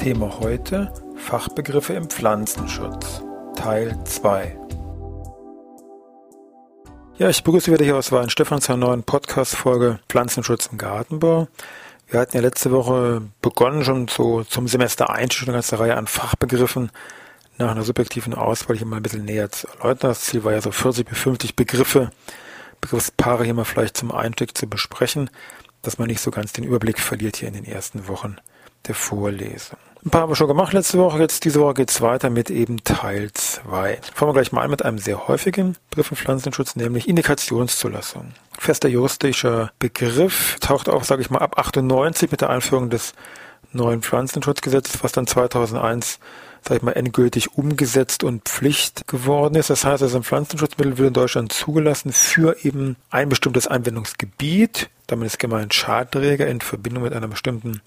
Thema heute Fachbegriffe im Pflanzenschutz Teil 2 Ja, ich begrüße wieder hier aus Weinstefan zur neuen Podcast-Folge Pflanzenschutz im Gartenbau. Wir hatten ja letzte Woche begonnen, schon so zum Semester Einstieg eine ganze Reihe an Fachbegriffen nach einer subjektiven Auswahl hier mal ein bisschen näher zu erläutern. Das Ziel war ja so 40 bis 50 Begriffe, Begriffspaare hier mal vielleicht zum Einstieg zu besprechen, dass man nicht so ganz den Überblick verliert hier in den ersten Wochen der Vorlesung. Ein paar haben wir schon gemacht letzte Woche. Jetzt diese Woche geht es weiter mit eben Teil 2. Fangen wir gleich mal an mit einem sehr häufigen Begriff im Pflanzenschutz, nämlich Indikationszulassung. Fester juristischer Begriff taucht auch, sage ich mal, ab 98 mit der Einführung des neuen Pflanzenschutzgesetzes, was dann 2001 sag ich mal, endgültig umgesetzt und Pflicht geworden ist. Das heißt, also ein Pflanzenschutzmittel wird in Deutschland zugelassen für eben ein bestimmtes Anwendungsgebiet. Damit ist gemeint Schadträger in Verbindung mit einer bestimmten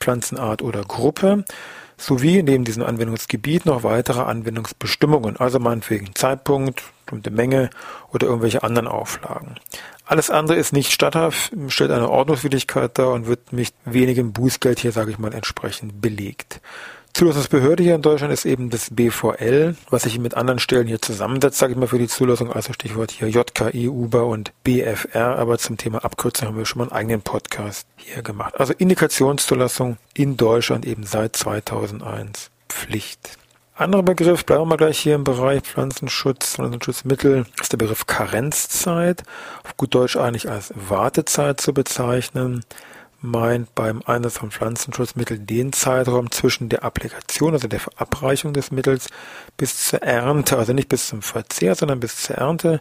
Pflanzenart oder Gruppe sowie neben diesem Anwendungsgebiet noch weitere Anwendungsbestimmungen, also meinetwegen Zeitpunkt, bestimmte Menge oder irgendwelche anderen Auflagen. Alles andere ist nicht statthaft, stellt eine Ordnungswidrigkeit dar und wird mit wenigem Bußgeld hier, sage ich mal, entsprechend belegt. Zulassungsbehörde hier in Deutschland ist eben das BVL, was sich mit anderen Stellen hier zusammensetzt, sage ich mal, für die Zulassung, also Stichwort hier JKI, UBA und BFR, aber zum Thema Abkürzung haben wir schon mal einen eigenen Podcast hier gemacht. Also Indikationszulassung in Deutschland eben seit 2001 Pflicht. Anderer Begriff, bleiben wir mal gleich hier im Bereich Pflanzenschutz, Pflanzenschutzmittel, ist der Begriff Karenzzeit, auf gut Deutsch eigentlich als Wartezeit zu bezeichnen meint beim Einsatz von Pflanzenschutzmitteln den Zeitraum zwischen der Applikation, also der Verabreichung des Mittels, bis zur Ernte, also nicht bis zum Verzehr, sondern bis zur Ernte.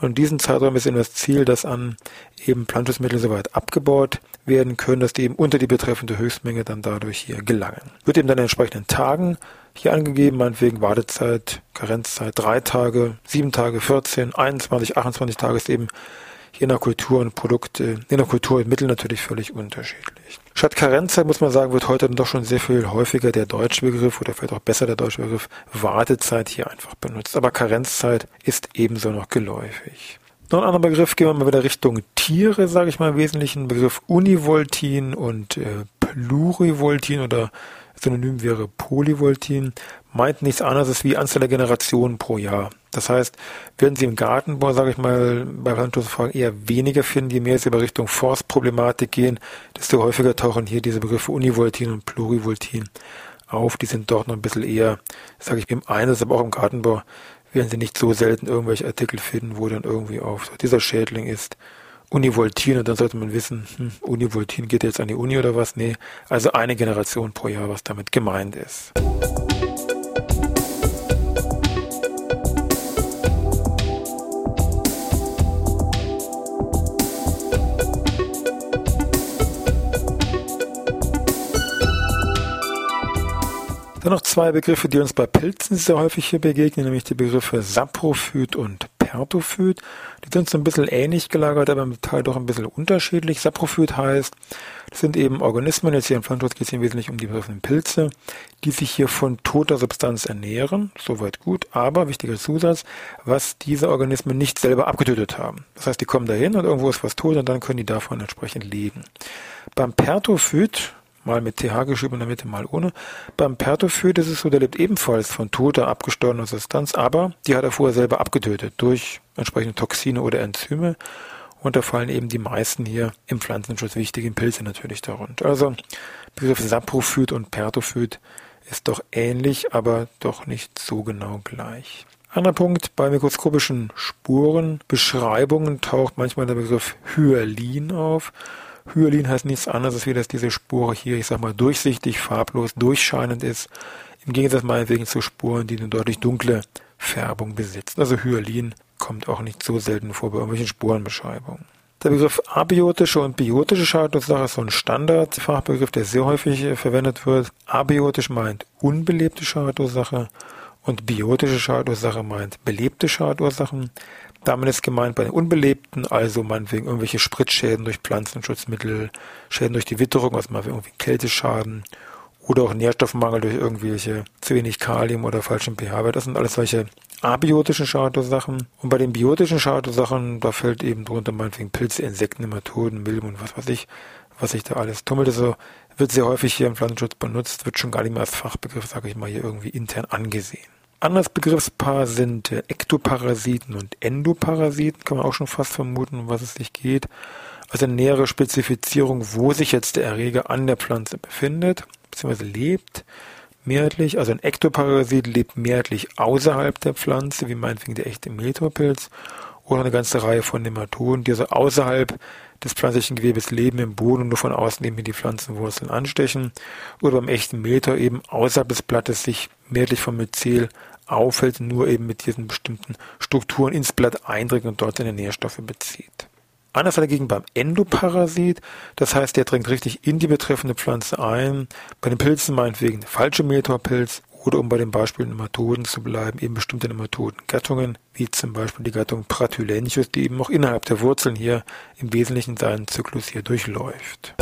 Und in diesem Zeitraum ist eben das Ziel, dass an eben Pflanzenschutzmittel soweit abgebaut werden können, dass die eben unter die betreffende Höchstmenge dann dadurch hier gelangen. Wird eben dann in entsprechenden Tagen hier angegeben, meinetwegen Wartezeit, Karenzzeit, drei Tage, sieben Tage, 14, 21, 28 Tage ist eben je nach Kultur und Produkte, je nach Kultur und Mittel natürlich völlig unterschiedlich. Statt Karenzzeit muss man sagen, wird heute dann doch schon sehr viel häufiger der deutsche Begriff oder vielleicht auch besser der deutsche Begriff Wartezeit hier einfach benutzt. Aber Karenzzeit ist ebenso noch geläufig. Noch ein anderer Begriff, gehen wir mal wieder Richtung Tiere, sage ich mal im Wesentlichen. Begriff Univoltin und äh, Plurivoltin oder Synonym wäre Polyvoltin, meint nichts anderes wie Anzahl der Generationen pro Jahr. Das heißt, werden Sie im Gartenbau, sage ich mal, bei Landwirtschaftfragen eher weniger finden, je mehr Sie über Richtung Forstproblematik gehen, desto häufiger tauchen hier diese Begriffe Univoltin und Plurivoltin auf. Die sind dort noch ein bisschen eher, sage ich, im Einsatz, aber auch im Gartenbau werden Sie nicht so selten irgendwelche Artikel finden, wo dann irgendwie auf dieser Schädling ist Univoltin und dann sollte man wissen, hm, Univoltin geht jetzt an die Uni oder was? Nee, also eine Generation pro Jahr, was damit gemeint ist. Dann noch zwei Begriffe, die uns bei Pilzen sehr häufig hier begegnen, nämlich die Begriffe Saprophyt und Pertophyt. Die sind so ein bisschen ähnlich gelagert, aber im Teil doch ein bisschen unterschiedlich. Saprophyt heißt, das sind eben Organismen, jetzt hier im Pflanzenschutz geht es im Wesentlichen um die betreffenden Pilze, die sich hier von toter Substanz ernähren. Soweit gut, aber wichtiger Zusatz, was diese Organismen nicht selber abgetötet haben. Das heißt, die kommen dahin und irgendwo ist was tot und dann können die davon entsprechend leben. Beim Pertophyt, mal mit TH geschrieben in der Mitte, mal ohne. Beim Pertophyt ist es so, der lebt ebenfalls von toter, abgestorbener Substanz, aber die hat er vorher selber abgetötet durch entsprechende Toxine oder Enzyme. Und da fallen eben die meisten hier im Pflanzenschutz wichtigen Pilze natürlich darunter. Also Begriff Saprophyt und Pertophyt ist doch ähnlich, aber doch nicht so genau gleich. Anderer Punkt, bei mikroskopischen Spurenbeschreibungen taucht manchmal der Begriff Hyalin auf. Hyalin heißt nichts anderes, als wie dass diese Spur hier, ich sag mal, durchsichtig, farblos, durchscheinend ist. Im Gegensatz meinetwegen zu Spuren, die eine deutlich dunkle Färbung besitzen. Also Hyalin kommt auch nicht so selten vor bei irgendwelchen Spurenbeschreibungen. Der Begriff abiotische und biotische Schadursache ist so ein Standardfachbegriff, der sehr häufig äh, verwendet wird. Abiotisch meint unbelebte Schadursache und biotische Schadursache meint belebte Schadursachen. Damit ist gemeint bei den Unbelebten, also meinetwegen irgendwelche Spritzschäden durch Pflanzenschutzmittel, Schäden durch die Witterung, also mal irgendwie Kälteschaden oder auch Nährstoffmangel durch irgendwelche zu wenig Kalium oder falschen pH-Wert. Das sind alles solche abiotischen Schadursachen. Und bei den biotischen Schadursachen, da fällt eben drunter meinetwegen Pilze, Insekten, Nematoden, Milben und was weiß ich, was sich da alles tummelt. Also wird sehr häufig hier im Pflanzenschutz benutzt, wird schon gar nicht mehr als Fachbegriff, sage ich mal, hier irgendwie intern angesehen. Anderes Begriffspaar sind äh, Ektoparasiten und Endoparasiten, kann man auch schon fast vermuten, um was es sich geht. Also eine nähere Spezifizierung, wo sich jetzt der Erreger an der Pflanze befindet, beziehungsweise lebt, mehrheitlich. Also ein Ektoparasit lebt mehrheitlich außerhalb der Pflanze, wie meinetwegen der echte Mehltorpilz, oder eine ganze Reihe von Nematoden, die also außerhalb des pflanzlichen Gewebes leben im Boden und nur von außen eben die Pflanzenwurzeln anstechen. Oder beim echten Mehltor eben außerhalb des Blattes sich mehrheitlich vom Myzel auffällt, nur eben mit diesen bestimmten Strukturen ins Blatt eindringt und dort seine Nährstoffe bezieht. Anders dagegen beim Endoparasit, das heißt, der dringt richtig in die betreffende Pflanze ein. Bei den Pilzen meinetwegen falsche Mehltorpilz oder um bei den Beispielen Nematoden zu bleiben, eben bestimmte Nematodengattungen, wie zum Beispiel die Gattung Pratylenchus, die eben auch innerhalb der Wurzeln hier im Wesentlichen seinen Zyklus hier durchläuft.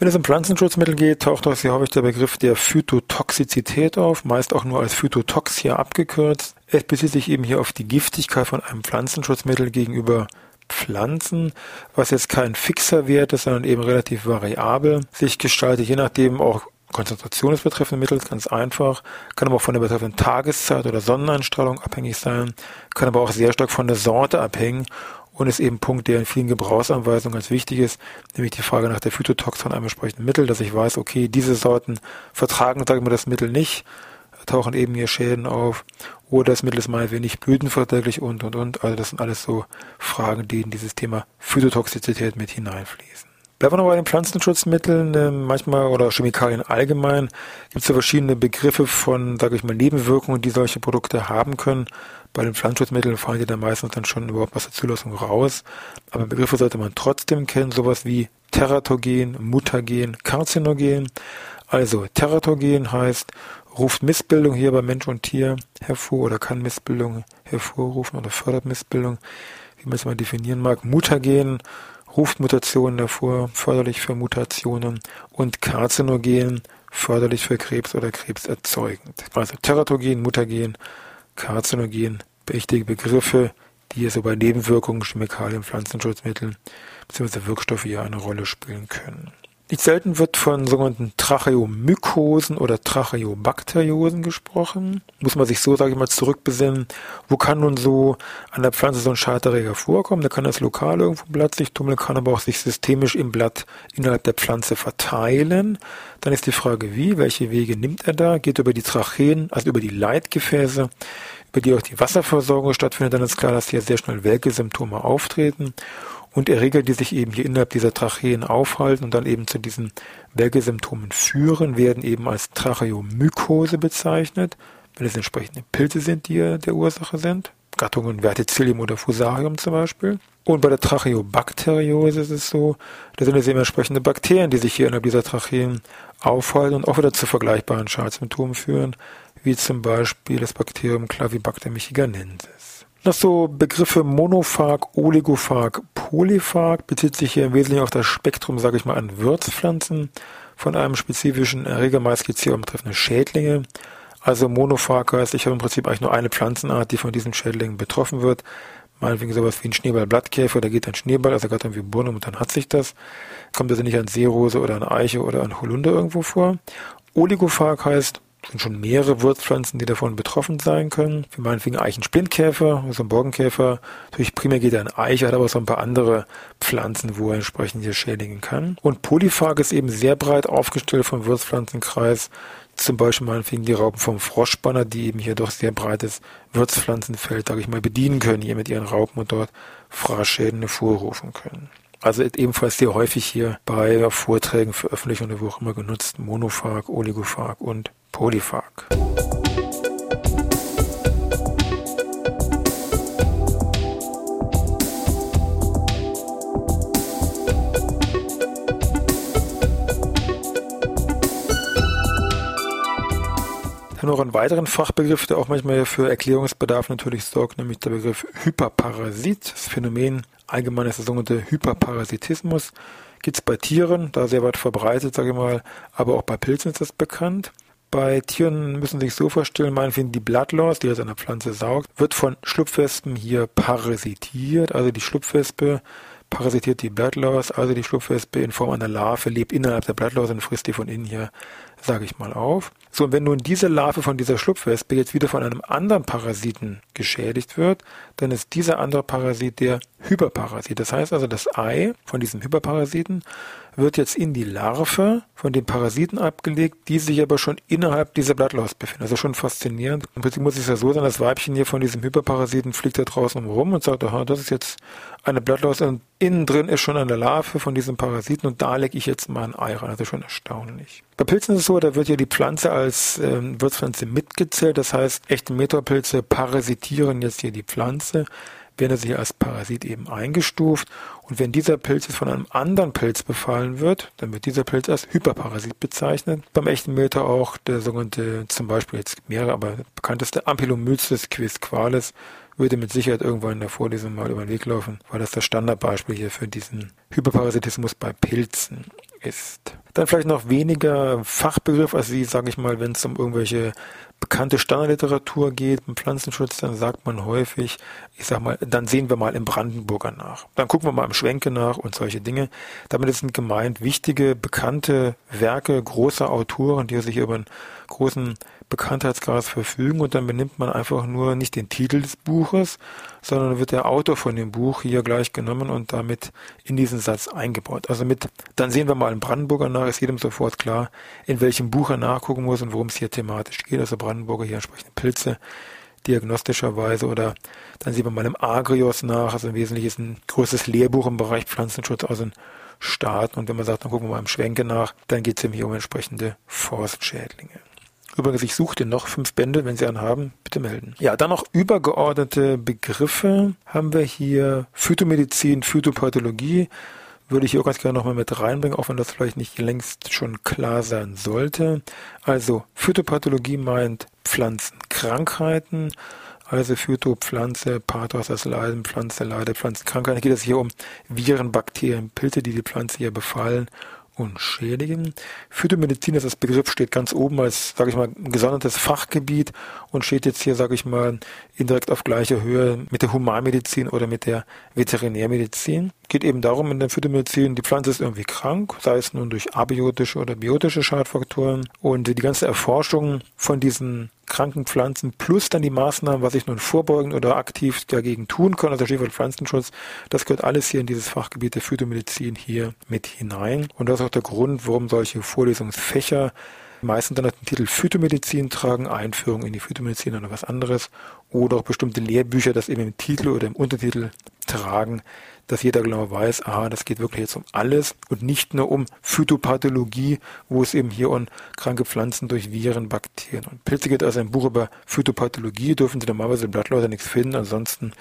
Wenn es um Pflanzenschutzmittel geht, taucht auch sehr häufig der Begriff der Phytotoxizität auf, meist auch nur als Phytotox hier abgekürzt. Es bezieht sich eben hier auf die Giftigkeit von einem Pflanzenschutzmittel gegenüber Pflanzen, was jetzt kein fixer Wert ist, sondern eben relativ variabel sich gestaltet, je nachdem auch Konzentration des betreffenden Mittels, ganz einfach, kann aber auch von der betreffenden Tageszeit oder Sonneneinstrahlung abhängig sein, kann aber auch sehr stark von der Sorte abhängen und ist eben ein Punkt, der in vielen Gebrauchsanweisungen ganz wichtig ist, nämlich die Frage nach der Phytotox von einem entsprechenden Mittel, dass ich weiß, okay, diese Sorten vertragen, sage ich mal, das Mittel nicht, tauchen eben hier Schäden auf, oder das Mittel ist mal wenig blütenverträglich und, und, und. Also das sind alles so Fragen, die in dieses Thema Phytotoxizität mit hineinfließen. Bleiben wir noch bei den Pflanzenschutzmitteln, äh, manchmal oder Chemikalien allgemein, gibt es ja verschiedene Begriffe von, sage ich mal, Nebenwirkungen, die solche Produkte haben können. Bei den Pflanzenschutzmitteln fallen die dann meistens dann schon überhaupt aus der Zulassung raus. Aber Begriffe sollte man trotzdem kennen, sowas wie Teratogen, Mutagen, Karzinogen. Also Teratogen heißt, ruft Missbildung hier bei Mensch und Tier hervor oder kann Missbildung hervorrufen oder fördert Missbildung, wie man es mal definieren mag. Mutagen ruft Mutationen hervor, förderlich für Mutationen und Karzinogen, förderlich für Krebs oder krebserzeugend. Also Teratogen, Mutagen, Karzinogen, wichtige Begriffe, die so bei Nebenwirkungen, Chemikalien, Pflanzenschutzmitteln bzw. Wirkstoffe hier eine Rolle spielen können. Nicht selten wird von sogenannten Tracheomykosen oder Tracheobakteriosen gesprochen. Muss man sich so, sage ich mal, zurückbesinnen. Wo kann nun so an der Pflanze so ein Schaderreger vorkommen? Da kann das lokal irgendwo im Blatt sich tummeln, kann aber auch sich systemisch im Blatt innerhalb der Pflanze verteilen. Dann ist die Frage, wie, welche Wege nimmt er da? Geht er über die Tracheen, also über die Leitgefäße, über die auch die Wasserversorgung stattfindet, dann ist klar, dass hier sehr schnell welke Symptome auftreten und Erreger, die sich eben hier innerhalb dieser Tracheen aufhalten und dann eben zu diesen Welgesymptomen führen, werden eben als Tracheomykose bezeichnet, wenn es entsprechende Pilze sind, die der Ursache sind. Gattungen Verticillium oder Fusarium zum Beispiel. Und bei der Tracheobakteriose ist es so, da sind es eben entsprechende Bakterien, die sich hier innerhalb dieser Tracheen aufhalten und auch wieder zu vergleichbaren Schadsymptomen führen, wie zum Beispiel das Bakterium Clavibacter michiganensis. Noch so Begriffe Monophag, Oligophag, Polyphag bezieht sich hier im Wesentlichen auf das Spektrum, sage ich mal, an Würzpflanzen von einem spezifischen Erreger, meist geht es hier um betreffende Schädlinge. Also Monophag heißt, ich habe im Prinzip eigentlich nur eine Pflanzenart, die von diesen Schädlingen betroffen wird. Meinetwegen sowas wie ein Schneeballblattkäfer, da geht ein Schneeball, also gerade wie Birne und dann hat sich das. Kommt also nicht an Seerose oder an Eiche oder an Holunder irgendwo vor. Oligophag heißt, sind schon mehrere Wurzpflanzen, die davon betroffen sein können. Wie meinetwegen Eichenspindkäfer, also ein Borkenkäfer. Natürlich primär geht er an Eiche, hat aber auch so ein paar andere Pflanzen, wo er entsprechend hier schädigen kann. Und Polyphag ist eben sehr breit aufgestellt vom Wurzpflanzenkreis. Zum Beispiel meinetwegen die Raupen vom Froschspanner, die eben hier doch sehr breites Würzpflanzenfeld, sage ich mal, bedienen können, hier mit ihren Raupen und dort Fraßschäden hervorrufen können. Also ebenfalls sehr häufig hier bei Vorträgen, Veröffentlichungen, wo auch immer genutzt. Monophag, Oligophag und Dann noch einen weiteren Fachbegriff, der auch manchmal für Erklärungsbedarf natürlich sorgt, nämlich der Begriff Hyperparasit. Das Phänomen allgemein ist der sogenannte Hyperparasitismus. Gibt es bei Tieren, da sehr weit verbreitet, sage ich mal, aber auch bei Pilzen ist das bekannt. Bei Tieren müssen Sie sich so vorstellen, meinetwegen die Bloodloss, die aus einer Pflanze saugt, wird von Schlupfwespen hier parasitiert. Also die Schlupfwespe parasitiert die Bloodloss, also die Schlupfwespe in Form einer Larve lebt innerhalb der Bloodloss und frisst die von innen hier sage ich mal, auf. So, und wenn nun diese Larve von dieser Schlupfwespe jetzt wieder von einem anderen Parasiten geschädigt wird, dann ist dieser andere Parasit der Hyperparasit. Das heißt also, das Ei von diesem Hyperparasiten wird jetzt in die Larve von dem Parasiten abgelegt, die sich aber schon innerhalb dieser Blattlaus befindet. Also schon faszinierend. Im Prinzip muss es ja so sein, das Weibchen hier von diesem Hyperparasiten fliegt da draußen rum und sagt, aha, das ist jetzt eine Blattlaus und innen drin ist schon eine Larve von diesem Parasiten und da lege ich jetzt mal ein Ei rein. Also schon erstaunlich. Bei Pilzen ist es so, da wird ja die Pflanze als ähm, Wirtspflanze mitgezählt. Das heißt, echte Metapilze parasitieren jetzt hier die Pflanze werden sie als Parasit eben eingestuft. Und wenn dieser Pilz jetzt von einem anderen Pilz befallen wird, dann wird dieser Pilz als Hyperparasit bezeichnet. Beim echten Meter auch der sogenannte, zum Beispiel jetzt mehrere, aber bekannteste Ampelomyces quisqualis würde mit Sicherheit irgendwann in der Vorlesung mal über den Weg laufen, weil das das Standardbeispiel hier für diesen Hyperparasitismus bei Pilzen ist. Dann vielleicht noch weniger Fachbegriff als Sie, sage ich mal, wenn es um irgendwelche bekannte Standardliteratur geht, im Pflanzenschutz, dann sagt man häufig, ich sag mal, dann sehen wir mal im Brandenburger nach. Dann gucken wir mal im Schwenke nach und solche Dinge. Damit sind gemeint wichtige, bekannte Werke großer Autoren, die sich über einen großen Bekanntheitsgrad verfügen und dann benimmt man einfach nur nicht den Titel des Buches, sondern wird der Autor von dem Buch hier gleich genommen und damit in diesen Satz eingebaut. Also mit, dann sehen wir mal im Brandenburger nach, ist jedem sofort klar, in welchem Buch er nachgucken muss und worum es hier thematisch geht. Also Brandenburger hier entsprechende Pilze diagnostischerweise oder dann sehen wir mal im Agrios nach, also im Wesentlichen ist ein größeres Lehrbuch im Bereich Pflanzenschutz aus den Staaten und wenn man sagt, dann gucken wir mal im Schwenke nach, dann geht es eben hier um entsprechende Forstschädlinge. Übrigens, ich suche noch fünf Bände, wenn Sie einen haben, bitte melden. Ja, dann noch übergeordnete Begriffe haben wir hier Phytomedizin, Phytopathologie würde ich hier ganz gerne nochmal mit reinbringen, auch wenn das vielleicht nicht längst schon klar sein sollte. Also Phytopathologie meint Pflanzenkrankheiten, also Phytopflanze, Pathos, das Leiden, Pflanze, Leide, Pflanzenkrankheiten. Geht es hier um Viren, Bakterien, Pilze, die die Pflanze hier befallen und schädigen. Phytomedizin, das Begriff steht ganz oben als, sage ich mal, gesondertes Fachgebiet und steht jetzt hier, sage ich mal, indirekt auf gleicher Höhe mit der Humanmedizin oder mit der Veterinärmedizin. Geht eben darum in der Phytomedizin, die Pflanze ist irgendwie krank, sei es nun durch abiotische oder biotische Schadfaktoren und die ganze Erforschung von diesen kranken Pflanzen plus dann die Maßnahmen, was ich nun vorbeugen oder aktiv dagegen tun kann, also Stichwort Pflanzenschutz, das gehört alles hier in dieses Fachgebiet der Phytomedizin hier mit hinein. Und das ist auch der Grund, warum solche Vorlesungsfächer meistens dann den Titel Phytomedizin tragen, Einführung in die Phytomedizin oder was anderes, oder auch bestimmte Lehrbücher das eben im Titel oder im Untertitel tragen, dass jeder genau weiß, aha, das geht wirklich jetzt um alles und nicht nur um Phytopathologie, wo es eben hier um kranke Pflanzen durch Viren, Bakterien und Pilze geht. Also ein Buch über Phytopathologie dürfen Sie normalerweise im Blattleute nichts finden, ansonsten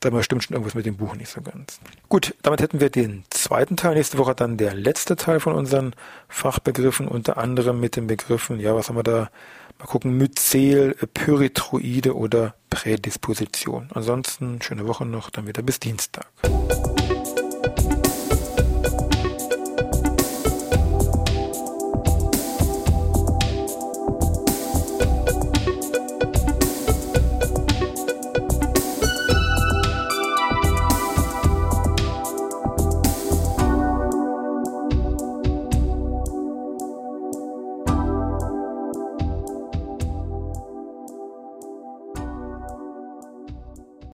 da stimmt schon irgendwas mit dem Buch nicht so ganz. Gut, damit hätten wir den zweiten Teil. Nächste Woche dann der letzte Teil von unseren Fachbegriffen, unter anderem mit den Begriffen, ja, was haben wir da? Mal gucken, Myzel, Pyrethroide oder Prädisposition. Ansonsten schöne Woche noch, dann wieder bis Dienstag.